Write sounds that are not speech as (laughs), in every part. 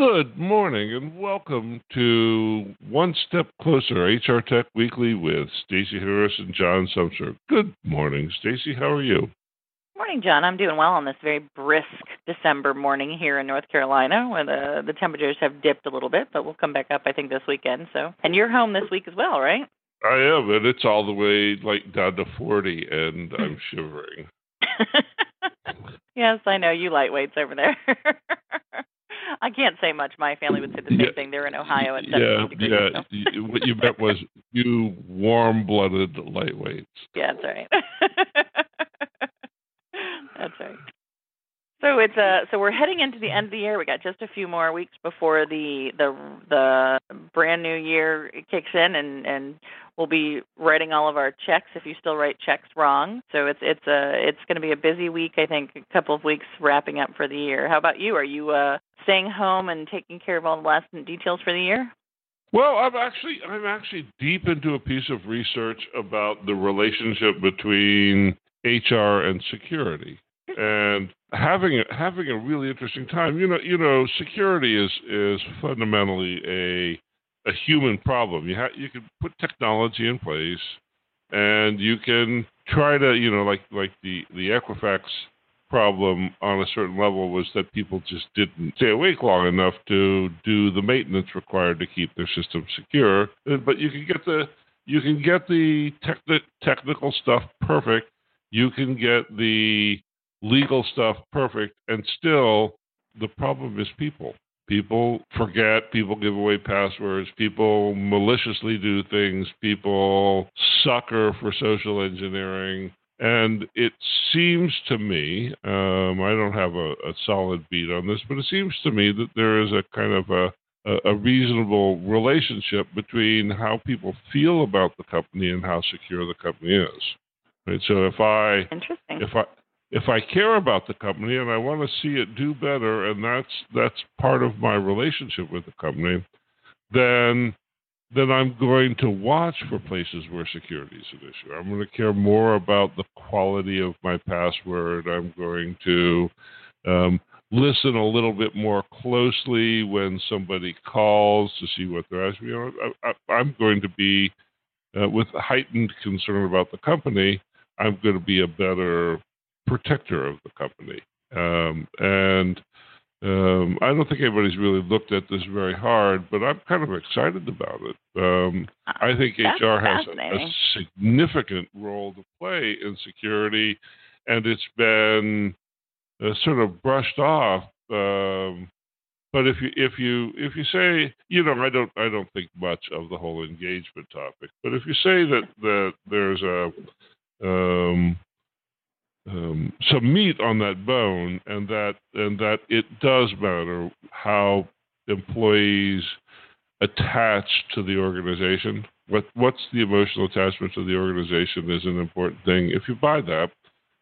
Good morning and welcome to One Step Closer HR Tech Weekly with Stacey Harris and John Sumser. Good morning, Stacey. How are you? Morning, John. I'm doing well on this very brisk December morning here in North Carolina, where the the temperatures have dipped a little bit, but we'll come back up I think this weekend. So, and you're home this week as well, right? I am, and it's all the way like down to 40, and (laughs) I'm shivering. (laughs) yes, I know you lightweights over there. (laughs) I can't say much. My family would say the same Yeah. thing. They're in Ohio at 17 Yeah, degrees. yeah. so- What you meant was (laughs) you warm-blooded lightweights. Yeah, that's right. (laughs) that's right. So it's uh so we're heading into the end of the year. We got just a few more weeks before the the the brand new year kicks in and and we'll be writing all of our checks if you still write checks wrong. So it's it's a it's going to be a busy week, I think, a couple of weeks wrapping up for the year. How about you? Are you uh staying home and taking care of all the last details for the year? Well, I'm actually I'm actually deep into a piece of research about the relationship between HR and security, and having having a really interesting time. You know, you know, security is is fundamentally a a human problem. You ha- you can put technology in place, and you can try to you know like like the the Equifax problem on a certain level was that people just didn't stay awake long enough to do the maintenance required to keep their system secure. Uh, But you can get the you can get the techni- technical stuff perfect. You can get the legal stuff perfect, and still the problem is people. People forget, people give away passwords, people maliciously do things, people sucker for social engineering. And it seems to me, um, I don't have a, a solid beat on this, but it seems to me that there is a kind of a, a, a reasonable relationship between how people feel about the company and how secure the company is. Right? So if I Interesting. if I if I care about the company and I want to see it do better, and that's that's part of my relationship with the company, then then I'm going to watch for places where security is an issue. I'm going to care more about the quality of my password. I'm going to um, listen a little bit more closely when somebody calls to see what they're asking. You know, I, I'm going to be uh, with heightened concern about the company. I'm going to be a better protector of the company. Um, and um, I don't think anybody's really looked at this very hard, but I'm kind of excited about it. Um, I think That's HR has a, a significant role to play in security, and it's been uh, sort of brushed off. Um, but if you if you if you say you know I don't I don't think much of the whole engagement topic, but if you say that that there's a um, some meat on that bone, and that and that it does matter how employees attach to the organization. What what's the emotional attachment to the organization is an important thing. If you buy that,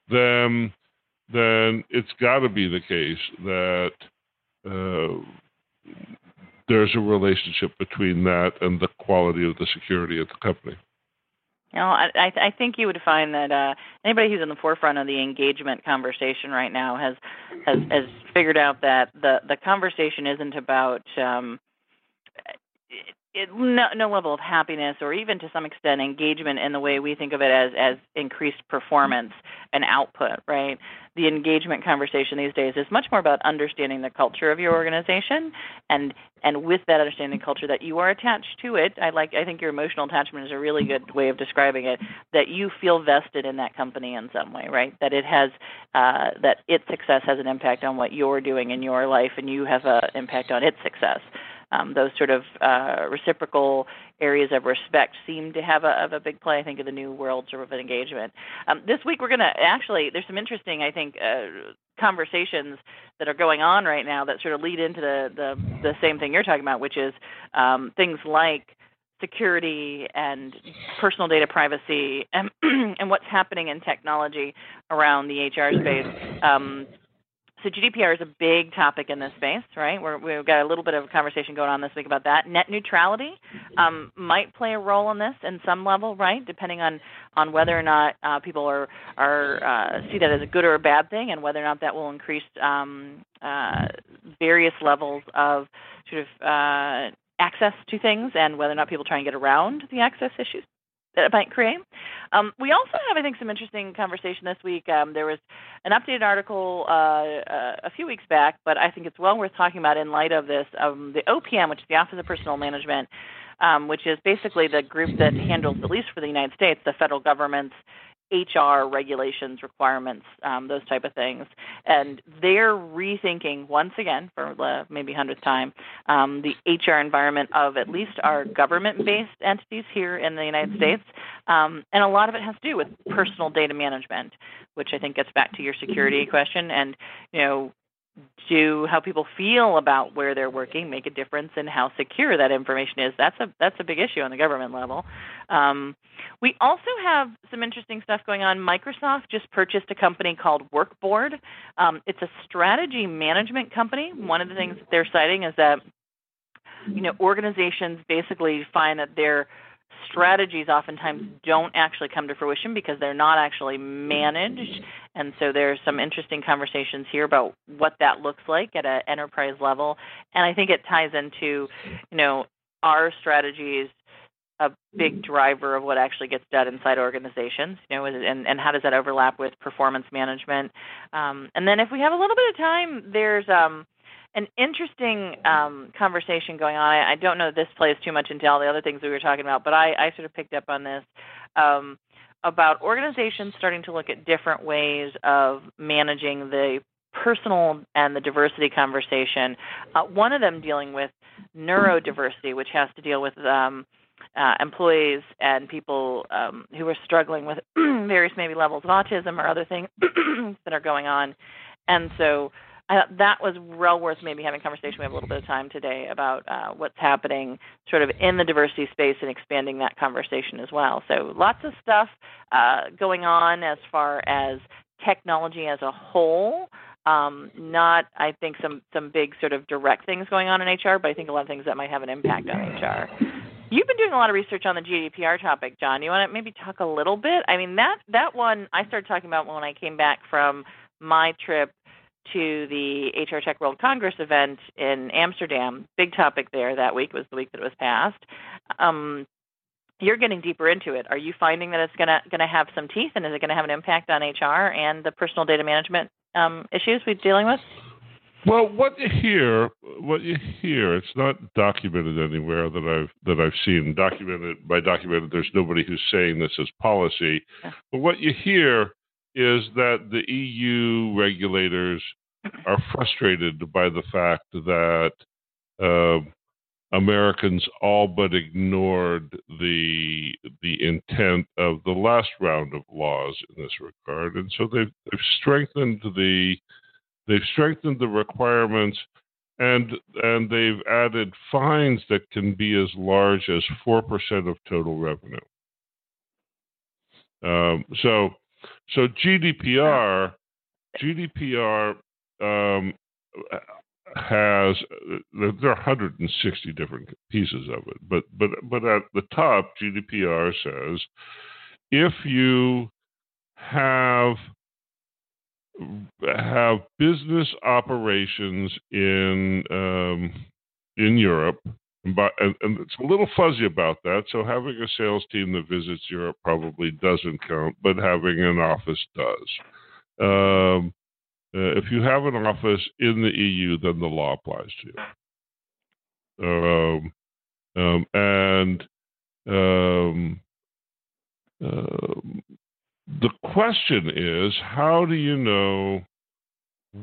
then then it's got to be the case that uh, there's a relationship between that and the quality of the security of the company. You know, I I I think you would find that uh, anybody who's in the forefront of the engagement conversation right now has has has figured out that the the conversation isn't about um, it, no, no level of happiness or even to some extent engagement in the way we think of it as as increased performance and output, right? The engagement conversation these days is much more about understanding the culture of your organization and and with that understanding culture that you are attached to it. I like I think your emotional attachment is a really good way of describing it that you feel vested in that company in some way, right? That it has uh, that its success has an impact on what you're doing in your life and you have an impact on its success um, those sort of uh, reciprocal areas of respect seem to have a, of a big play. I think in the new world sort of engagement. Um, this week we're going to actually there's some interesting I think uh, conversations that are going on right now that sort of lead into the the, the same thing you're talking about, which is um, things like security and personal data privacy and, (clears throat) and what's happening in technology around the HR space. Um, so GDPR is a big topic in this space, right? we have got a little bit of a conversation going on this week about that. Net neutrality um, might play a role in this in some level, right? Depending on on whether or not uh, people are are uh, see that as a good or a bad thing, and whether or not that will increase um, uh, various levels of sort of uh, access to things, and whether or not people try and get around the access issues that it might create. Um, we also have, I think, some interesting conversation this week. Um, there was an updated article uh, uh, a few weeks back, but I think it's well worth talking about in light of this. Um, the OPM, which is the Office of Personnel Management, um, which is basically the group that handles, at least for the United States, the federal government's HR regulations, requirements, um, those type of things, and they're rethinking once again for the maybe hundredth time um, the HR environment of at least our government-based entities here in the United States, um, and a lot of it has to do with personal data management, which I think gets back to your security question, and you know do how people feel about where they're working make a difference in how secure that information is. That's a that's a big issue on the government level. Um, we also have some interesting stuff going on. Microsoft just purchased a company called Workboard. Um, it's a strategy management company. One of the things that they're citing is that you know organizations basically find that they're strategies oftentimes don't actually come to fruition because they're not actually managed. And so there's some interesting conversations here about what that looks like at an enterprise level. And I think it ties into, you know, our strategies a big driver of what actually gets done inside organizations, you know, and, and how does that overlap with performance management? Um, and then if we have a little bit of time, there's um, an interesting um, conversation going on. I, I, don't know if this plays too much into all the other things we were talking about, but I, I sort of picked up on this um, about organizations starting to look at different ways of managing the personal and the diversity conversation. Uh, one of them dealing with neurodiversity, which has to deal with um, uh, employees and people um, who are struggling with (clears throat) various maybe levels of autism or other things (clears throat) that are going on. And so uh, that was well worth maybe having a conversation. We have a little bit of time today about uh, what's happening sort of in the diversity space and expanding that conversation as well. So lots of stuff uh, going on as far as technology as a whole. Um, not, I think, some some big sort of direct things going on in HR, but I think a lot of things that might have an impact on HR. You've been doing a lot of research on the GDPR topic, John. You want to maybe talk a little bit? I mean, that that one I started talking about when I came back from my trip to the HR Tech World Congress event in Amsterdam. Big topic there that week was the week that it was passed. Um, you're getting deeper into it. Are you finding that it's going to going to have some teeth, and is it going to have an impact on HR and the personal data management um, issues we're dealing with? Well, what you hear, what you hear, it's not documented anywhere that I've that I've seen. Documented by documented, there's nobody who's saying this is policy. But what you hear is that the EU regulators are frustrated by the fact that uh, Americans all but ignored the the intent of the last round of laws in this regard, and so they've, they've strengthened the they've strengthened the requirements, and and they've added fines that can be as large as four percent of total revenue. Um, so so GDPR, GDPR um, has there are 160 different pieces of it, but but but at the top, GDPR says if you have have business operations in um, in Europe and, and, it's a little fuzzy about that. So having a sales team that visits Europe probably doesn't count, but having an office does. Um, uh, if you have an office in the EU, then the law applies to you. Um, um, and um, uh, the question is, how do you know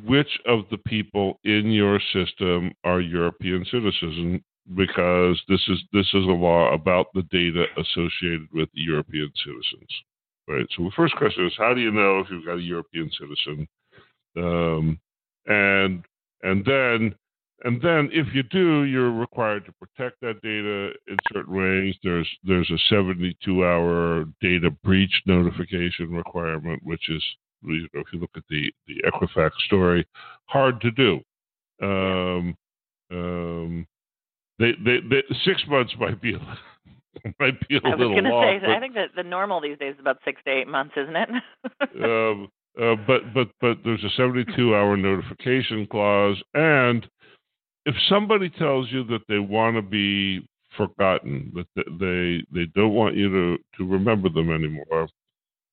which of the people in your system are European citizens because this is this is a law about the data associated with European citizens. Right. So the first question is how do you know if you've got a European citizen? Um, and and then and then if you do, you're required to protect that data in certain ways. There's there's a 72 hour data breach notification requirement, which is you know, if you look at the the Equifax story, hard to do. Um, um, they, they, they, six months might be (laughs) might be a I was little going to long. say, I think that the normal these days is about six to eight months, isn't it? (laughs) um, uh, but but but there's a 72 hour notification clause, and if somebody tells you that they want to be forgotten, that they they don't want you to to remember them anymore,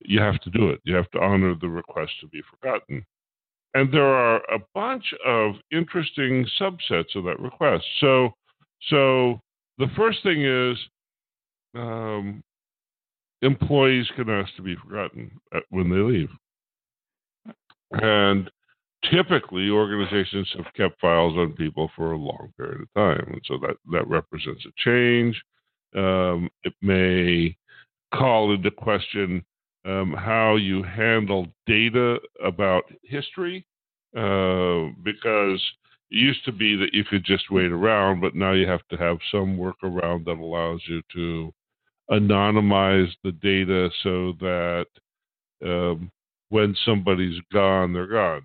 you have to do it. You have to honor the request to be forgotten. And there are a bunch of interesting subsets of that request. So so the first thing is um, employees can ask to be forgotten when they leave. And typically, organizations have kept files on people for a long period of time. And so that, that represents a change. Um, it may call into question um, how you handle data about history, uh, because it used to be that you could just wait around, but now you have to have some workaround that allows you to anonymize the data so that um, when somebody's gone, they're gone.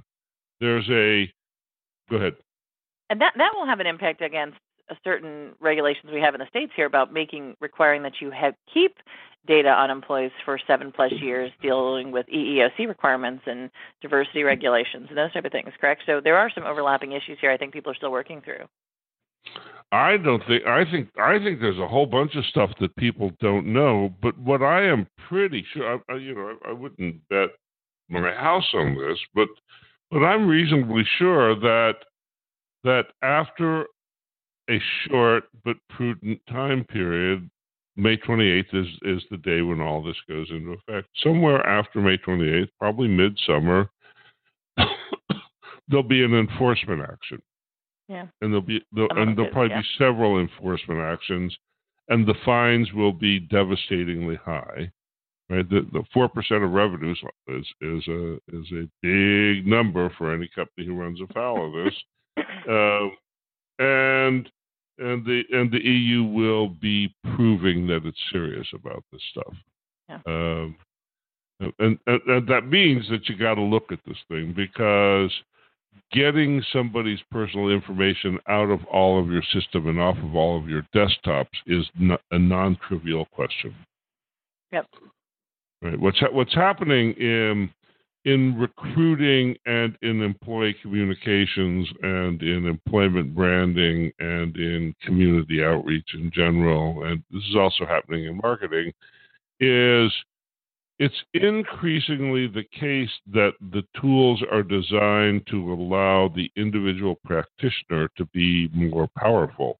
There's a go ahead. And that that will have an impact against certain regulations we have in the states here about making requiring that you have keep data on employees for seven plus years, dealing with EEOC requirements and diversity regulations and those type of things. Correct. So there are some overlapping issues here. I think people are still working through. I don't think I think I think there's a whole bunch of stuff that people don't know. But what I am pretty sure, I, you know, I, I wouldn't bet my house on this, but but I'm reasonably sure that that after a short but prudent time period, May 28th is is the day when all this goes into effect. Somewhere after May 28th, probably midsummer, (coughs) there'll be an enforcement action. Yeah. And there'll be there'll, and there'll probably yeah. be several enforcement actions, and the fines will be devastatingly high. Right, the the four percent of revenues is is a is a big number for any company who runs afoul of this, uh, (coughs) and and the and the EU will be proving that it's serious about this stuff. Yeah. Um, and, and, and that means that you got to look at this thing because getting somebody's personal information out of all of your system and off of all of your desktops is not a non-trivial question. Yep. Right. What's ha- what's happening in in recruiting and in employee communications and in employment branding and in community outreach in general, and this is also happening in marketing, is it's increasingly the case that the tools are designed to allow the individual practitioner to be more powerful.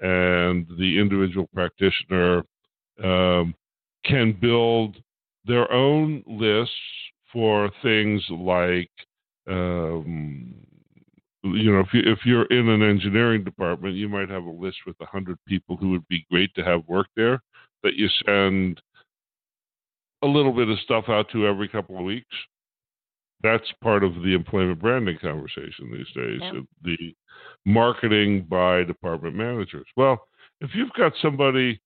And the individual practitioner um, can build their own lists for things like, um, you know, if, you, if you're in an engineering department, you might have a list with 100 people who would be great to have work there that you send a little bit of stuff out to every couple of weeks. That's part of the employment branding conversation these days. Yeah. The marketing by department managers. Well, if you've got somebody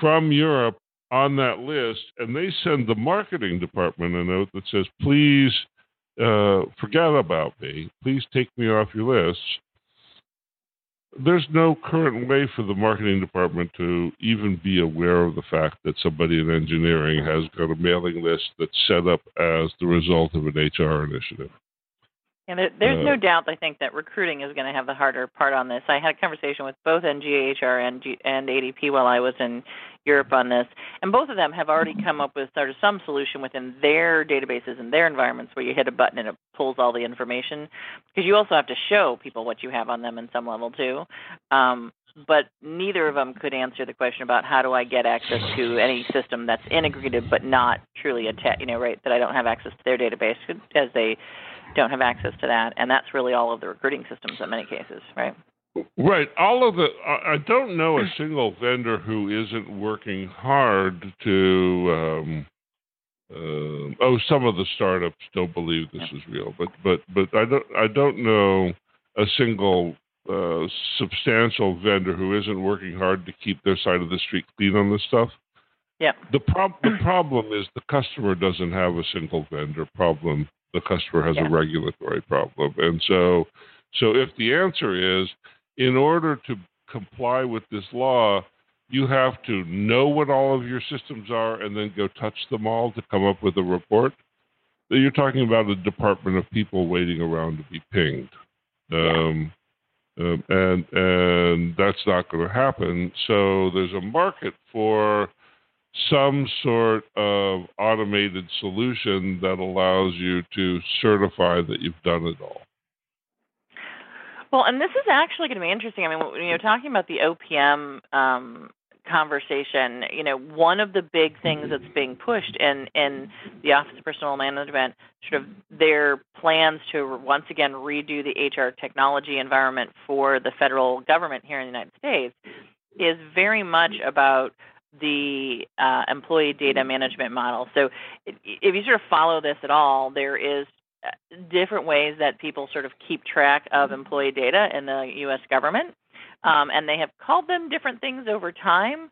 from Europe on that list and they send the marketing department a note that says, please uh, forget about me, please take me off your list, there's no current way for the marketing department to even be aware of the fact that somebody in engineering has got a mailing list that's set up as the result of an HR initiative. And there, there's no doubt, I think, that recruiting is going to have the harder part on this. I had a conversation with both NGHR and, G, and ADP while I was in Europe on this, and both of them have already come up with sort of some solution within their databases and their environments where you hit a button and it pulls all the information. Because you also have to show people what you have on them in some level too. Um, but neither of them could answer the question about how do I get access to any system that's integrated but not truly a you know, right? That I don't have access to their database as they don't have access to that, and that's really all of the recruiting systems in many cases, right? Right. All of the, I don't know a single vendor who isn't working hard to. Um, uh, oh, some of the startups don't believe this is real, but but but I don't I don't know a single uh, substantial vendor who isn't working hard to keep their side of the street clean on this stuff. Yeah. The prob the problem is the customer doesn't have a single vendor problem The customer has Yeah. a regulatory problem. And so, so if the answer is, in order to comply with this law, you have to know what all of your systems are and then go touch them all to come up with a report. Then You're talking about a department of people waiting around to be pinged. Um, um, and and that's not going to happen. So there's a market for some sort of automated solution that allows you to certify that you've done it all. Well, and this is actually going to be interesting. I mean, when you're talking about the OPM um, conversation, you know, one of the big things that's being pushed in in the Office of Personnel Management, sort of their plans to once again redo the HR technology environment for the federal government here in the United States, is very much about the uh, employee data management model. So, if you sort of follow this at all, there is uh, different ways that people sort of keep track of employee data in the U.S. government, um, and they have called them different things over time.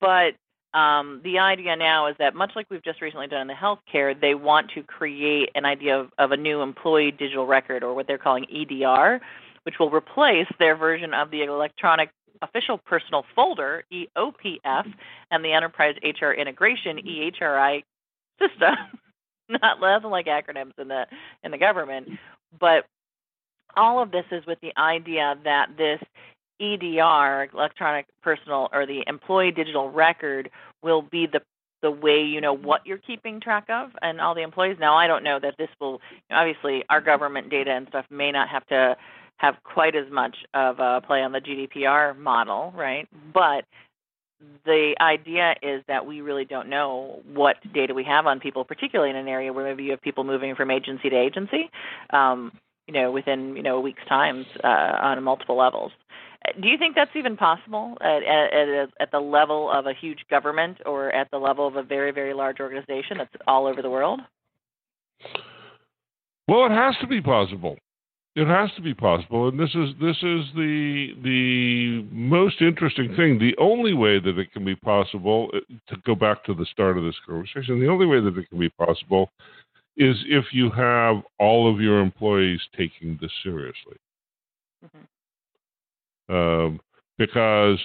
But um, the idea now is that, much like we've just recently done in the healthcare, they want to create an idea of, of a new employee digital record, or what they're calling EDR, which will replace their version of the electronic official personal folder EOPF and the enterprise HR integration EHRI system. (laughs) Not nothing like acronyms in the in the government, but all of this is with the idea that this EDR, electronic personal or the employee digital record, will be the the way you know what you're keeping track of and all the employees. Now I don't know that this will obviously our government data and stuff may not have to have quite as much of a play on the GDPR model, right? But the idea is that we really don't know what data we have on people, particularly in an area where maybe you have people moving from agency to agency, um, you know, within you know a week's time uh, on multiple levels. Do you think that's even possible at, at, at the level of a huge government or at the level of a very, very large organization that's all over the world? Well, it has to be possible. It has to be possible, and this is this is the the most interesting thing. The only way that it can be possible, uh, to go back to the start of this conversation, the only way that it can be possible is if you have all of your employees taking this seriously. Mm-hmm. Um, because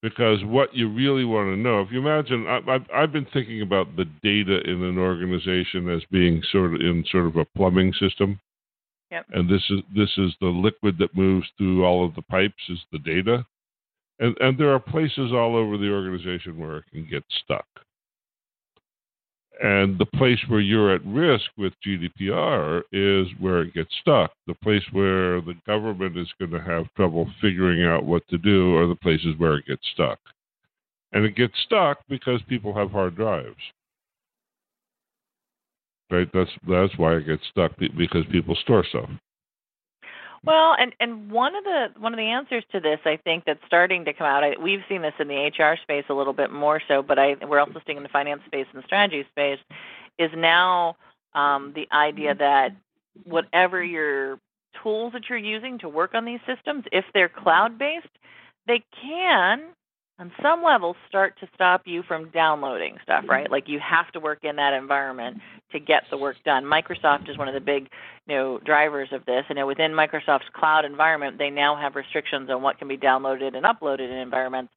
because what you really want to know, if you imagine, I, I've, I've been thinking about the data in an organization as being sort of in sort of a plumbing system. Yep. And this is this is the liquid that moves through all of the pipes is the data. And and there are places all over the organization where it can get stuck. And the place where you're at risk with GDPR is where it gets stuck. The place where the government is going to have trouble figuring out what to do are the places where it gets stuck. And it gets stuck because people have hard drives right? That's that's why it gets stuck because people store stuff. Well, and and one of the one of the answers to this, I think, that's starting to come out. I, we've seen this in the HR space a little bit more so, but I we're also seeing in the finance space and the strategy space, is now um, the idea that whatever your tools that you're using to work on these systems, if they're cloud based, they can on some levels start to stop you from downloading stuff, right? Like you have to work in that environment to get the work done. Microsoft is one of the big, you know, drivers of this. And know, within Microsoft's cloud environment, they now have restrictions on what can be downloaded and uploaded in environments.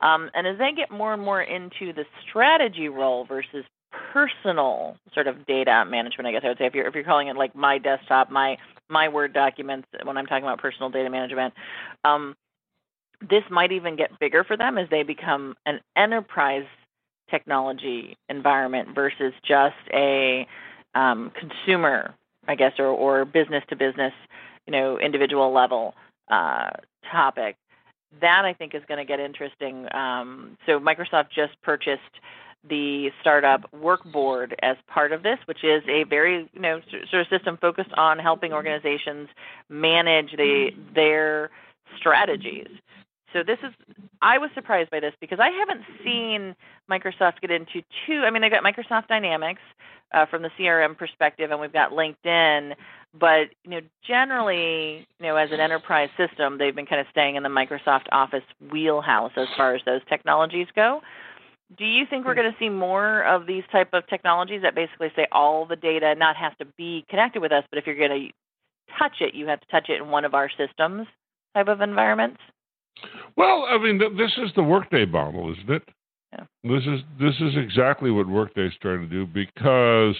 Um, and as they get more and more into the strategy role versus personal sort of data management, I guess I would say if you're if you're calling it like my desktop, my my Word documents when I'm talking about personal data management, um, this might even get bigger for them as they become an enterprise technology environment versus just a um, consumer, I guess, or, or business to business, you know, individual level uh, topic. That I think is going to get interesting. Um, so Microsoft just purchased the startup Workboard as part of this, which is a very you know sort of system focused on helping organizations manage the, their strategies. So this is I was surprised by this because I haven't seen Microsoft get into two. I mean, they've got Microsoft Dynamics uh, from the CRM perspective, and we've got LinkedIn. But you know, generally, you know, as an enterprise system, they've been kind of staying in the Microsoft Office wheelhouse as far as those technologies go. do you think we're going to see more of these type of technologies that basically say all the data not has to be connected with us, but if you're going to touch it, you have to touch it in one of our systems type of environments? Well, I mean, th- this is the Workday model, isn't it? Yeah. This is this is exactly what Workday is trying to do because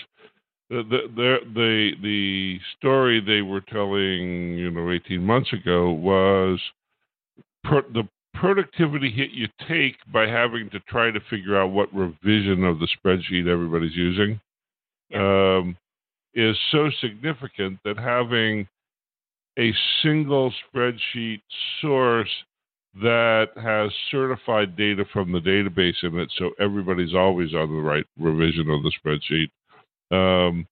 the the the the story they were telling, you know, 18 months ago was per, the productivity hit you take by having to try to figure out what revision of the spreadsheet everybody's using Yeah. um, is so significant that having a single spreadsheet source that has certified data from the database in it, so everybody's always on the right revision of the spreadsheet, um,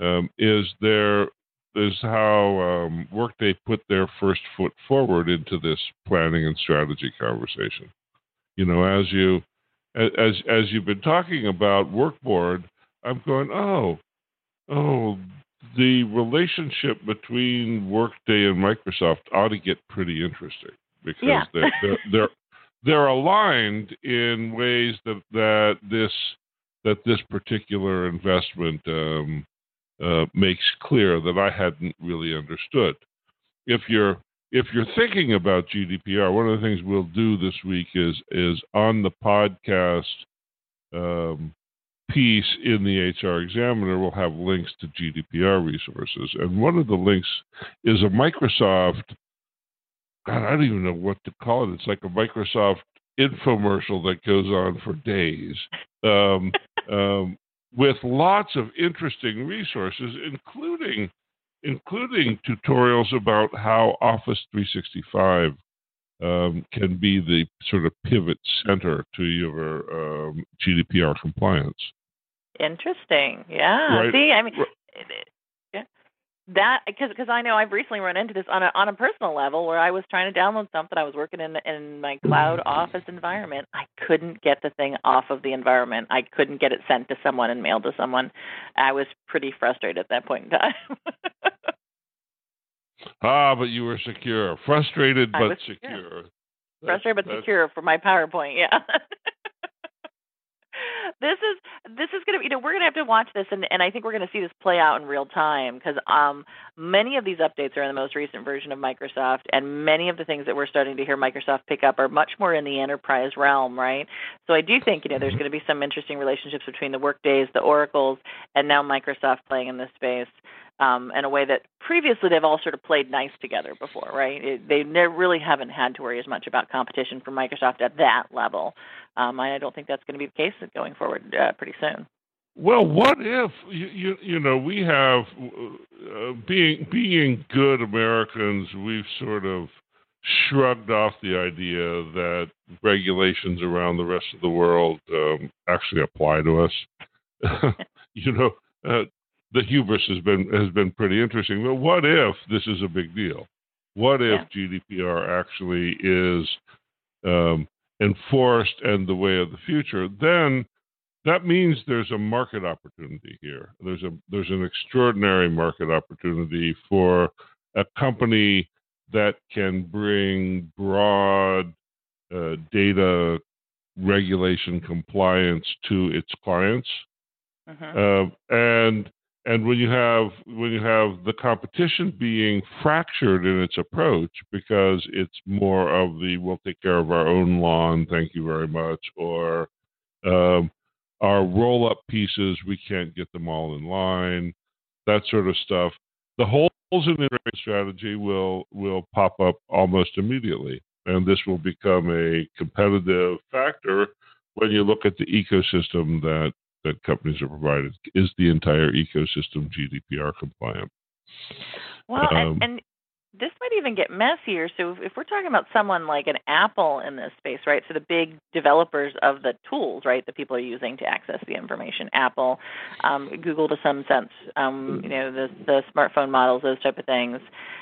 um, is there is how um, Workday put their first foot forward into this planning and strategy conversation. You know, as you as as you've been talking about Workboard, I'm going, oh, oh, the relationship between Workday and Microsoft ought to get pretty interesting because Yeah. they're, they're they're they're aligned in ways that that this that this particular investment um, uh, makes clear that I hadn't really understood. If you're if you're thinking about GDPR, one of the things we'll do this week is is on the podcast um, piece in the HR Examiner, we'll have links to GDPR resources, and one of the links is a Microsoft. God, I don't even know what to call it. It's like a Microsoft infomercial that goes on for days. Um, (laughs) um, with lots of interesting resources, including including tutorials about how Office 365 um, can be the sort of pivot center to your um, GDPR compliance. Interesting. Yeah. Right. See, I mean, Right. yeah. That because because I know I've recently run into this on a on a personal level where I was trying to download something. I was working in in my cloud office environment. I couldn't get the thing off of the environment. I couldn't get it sent to someone and mailed to someone. I was pretty frustrated at that point in time. (laughs) Ah, but you were secure. Frustrated, I but secure. secure. frustrated but That's- secure for my PowerPoint. Yeah. (laughs) this is this is gonna you know we're gonna have to watch this and and I think we're gonna see this play out in real time because um many of these updates are in the most recent version of Microsoft and many of the things that we're starting to hear Microsoft pick up are much more in the enterprise realm, right? So I do think you know there's going to be some interesting relationships between the Workdays, the Oracles, and now Microsoft playing in this space um, in a way that previously they've all sort of played nice together before, right? It, they ne- really haven't had to worry as much about competition from Microsoft at that level. Um, and I don't think that's going to be the case going forward uh, pretty soon. Well, what if you you, you know we have uh, being being good Americans, we've sort of shrugged off the idea that regulations around the rest of the world um, actually apply to us. (laughs) you know, uh, the hubris has been has been pretty interesting. But what if this is a big deal? What if GDPR actually is um, enforced and the way of the future? Then that means there's a market opportunity here. There's a there's an extraordinary market opportunity for a company that can bring broad uh, data regulation compliance to its clients, hmm uh, and and when you have when you have the competition being fractured in its approach because it's more of the we'll take care of our own lawn, thank you very much, or um, our roll up pieces, we can't get them all in line, that sort of stuff. The holes in the strategy will will pop up almost immediately, and this will become a competitive factor when you look at the ecosystem that that companies are provided. Is the entire ecosystem GDPR compliant? Well, Um, and, and this might even get messier. So if, if we're talking about someone like an Apple in this space, right? So the big developers of the tools, right, that people are using to access the information, Apple, um, Google to some sense, um, you know, the the smartphone models, those type of things.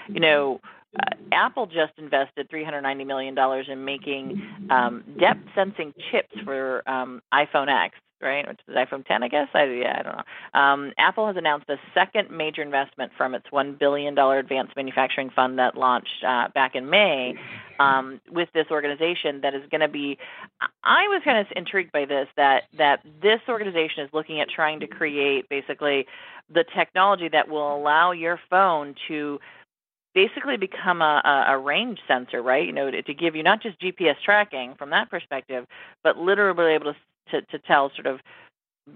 You know, uh, Apple just invested $390 million in making um, depth sensing chips for um, iPhone X right? Which is iPhone 10, I guess. I yeah, I don't know. Um, Apple has announced a second major investment from its one billion dollar advanced manufacturing fund that launched uh, back in May um, with this organization that is going to be. I was kind of intrigued by this that that this organization is looking at trying to create basically the technology that will allow your phone to basically become a, a, range sensor, right? You know, to, to, give you not just GPS tracking from that perspective, but literally able to, to, to tell sort of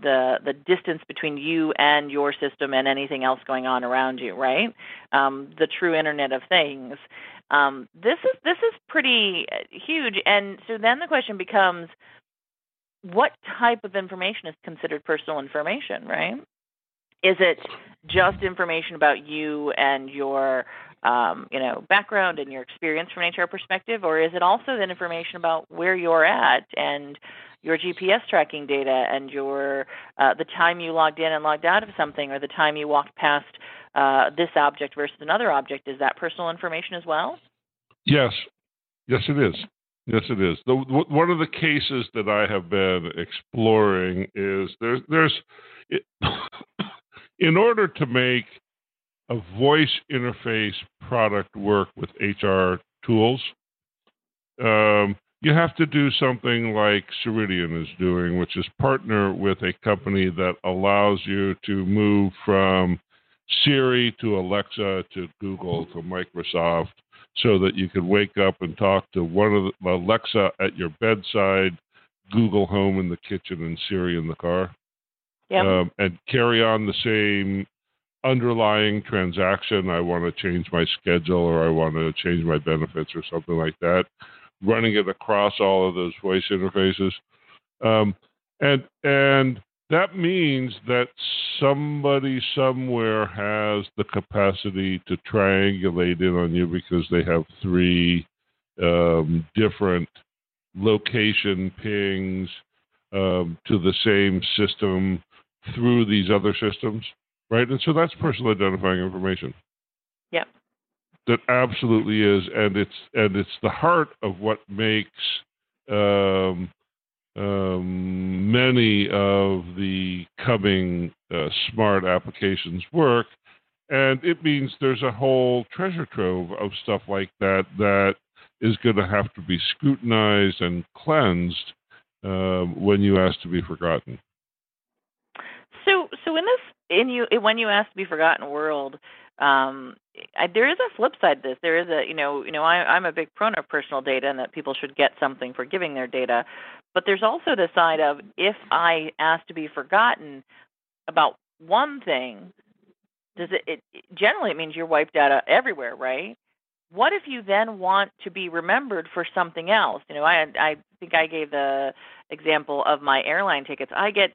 the the distance between you and your system and anything else going on around you, right? Um, the true Internet of Things. Um, this is this is pretty uh, huge, and so then the question becomes, what type of information is considered personal information, right? Is it just information about you and your um, you know background and your experience from an HR perspective, or is it also then information about where you're at and your GPS tracking data and your uh, the time you logged in and logged out of something, or the time you walked past uh, this object versus another object? Is that personal information as well? Yes, yes, it is. Yes, it is. The, one of the cases that I have been exploring is there's there's it, (coughs) in order to make a voice interface product work with HR tools, um, you have to do something like Ceridian is doing, which is partner with a company that allows you to move from Siri to Alexa to Google to Microsoft so that you can wake up and talk to one of the Alexa at your bedside, Google Home in the kitchen, and Siri in the car. Yep. Um, and carry on the same underlying transaction. I want to change my schedule or I want to change my benefits or something like that. Running it across all of those voice interfaces. Um, and and that means that somebody somewhere has the capacity to triangulate in on you because they have three um, different location pings um, to the same system through these other systems, right? And so that's personal identifying information. Yep. That absolutely is, and it's and it's the heart of what makes um, um, many of the coming uh, smart applications work, and it means there's a whole treasure trove of stuff like that that is going to have to be scrutinized and cleansed um, when you ask to be forgotten. In you, when you ask to be forgotten world, um, I, there is a flip side to this. There is a, you know, you know, I, I'm a big proponent of personal data and that people should get something for giving their data. But there's also the side of if I ask to be forgotten about one thing, does it, it generally it means you're wiped out everywhere, right? What if you then want to be remembered for something else? You know, I I think I gave the example of my airline tickets. I get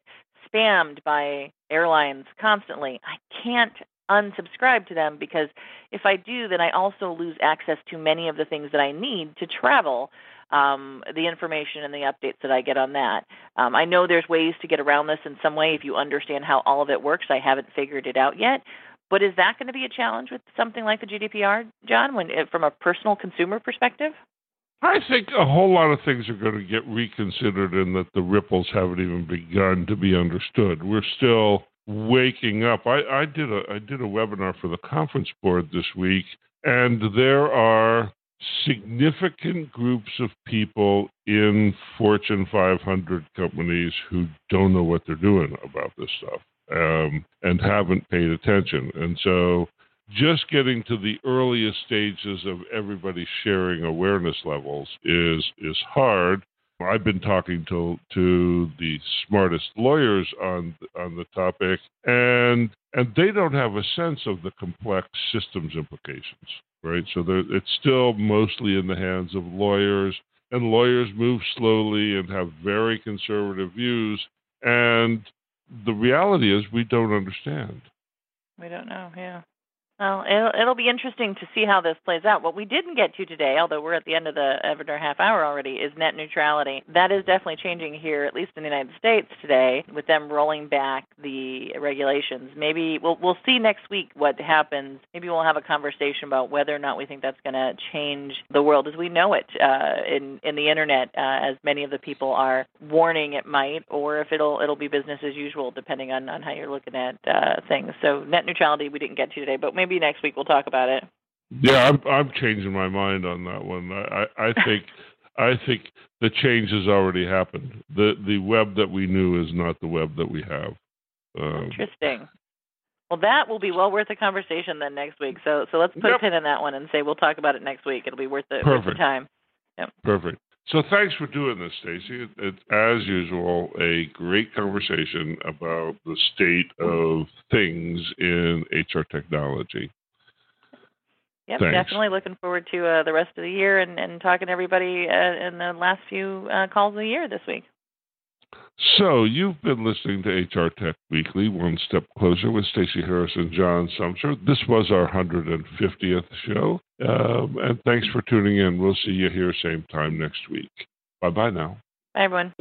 spammed by airlines constantly. I can't unsubscribe to them because if I do, then I also lose access to many of the things that I need to travel. Um, the information and the updates that I get on that. Um, I know there's ways to get around this in some way if you understand how all of it works. I haven't figured it out yet. But is that going to be a challenge with something like the GDPR, John, when from a personal consumer perspective? I think a whole lot of things are going to get reconsidered and that the ripples haven't even begun to be understood. We're still waking up. I, I did a I did a webinar for the conference board this week, and there are significant groups of people in Fortune 500 companies who don't know what they're doing about this stuff um, and haven't paid attention. And so just getting to the earliest stages of everybody sharing awareness levels is is hard. I've been talking to to the smartest lawyers on on the topic, and and they don't have a sense of the complex systems implications, right? So it's still mostly in the hands of lawyers, and lawyers move slowly and have very conservative views, and the reality is we don't understand. We don't know, yeah. Well, it'll, it'll be interesting to see how this plays out. What we didn't get to today, although we're at the end of the of half hour already, is net neutrality. That is definitely changing here, at least in the United States today, with them rolling back the regulations. Maybe we'll we'll see next week what happens. Maybe we'll have a conversation about whether or not we think that's going to change the world as we know it uh, in in the internet, uh, as many of the people are warning it might, or if it'll it'll be business as usual, depending on on how you're looking at uh, things. So net neutrality we didn't get to today, but maybe maybe next week we'll talk about it. Yeah, I'm I'm changing my mind on that one. I I (laughs) think I think the change has already happened. The the web that we knew is not the web that we have. Um, Interesting. Well, that will be well worth a conversation then next week. So so let's put yep. a pin in that one and say we'll talk about it next week. It'll be worth the, worth the time. Yep. Perfect. So thanks for doing this, Stacey. It's as usual a great conversation about the state of things in HR technology. Yep, Thanks. definitely looking forward to uh, the rest of the year and, and talking to everybody uh, in the last few uh, calls of the year this week. So you've been listening to HR Tech Weekly, one step closer with Stacey Harris and John Sumser. This was our 150th show, um, and thanks for tuning in. We'll see you here same time next week. Bye bye now. Bye everyone.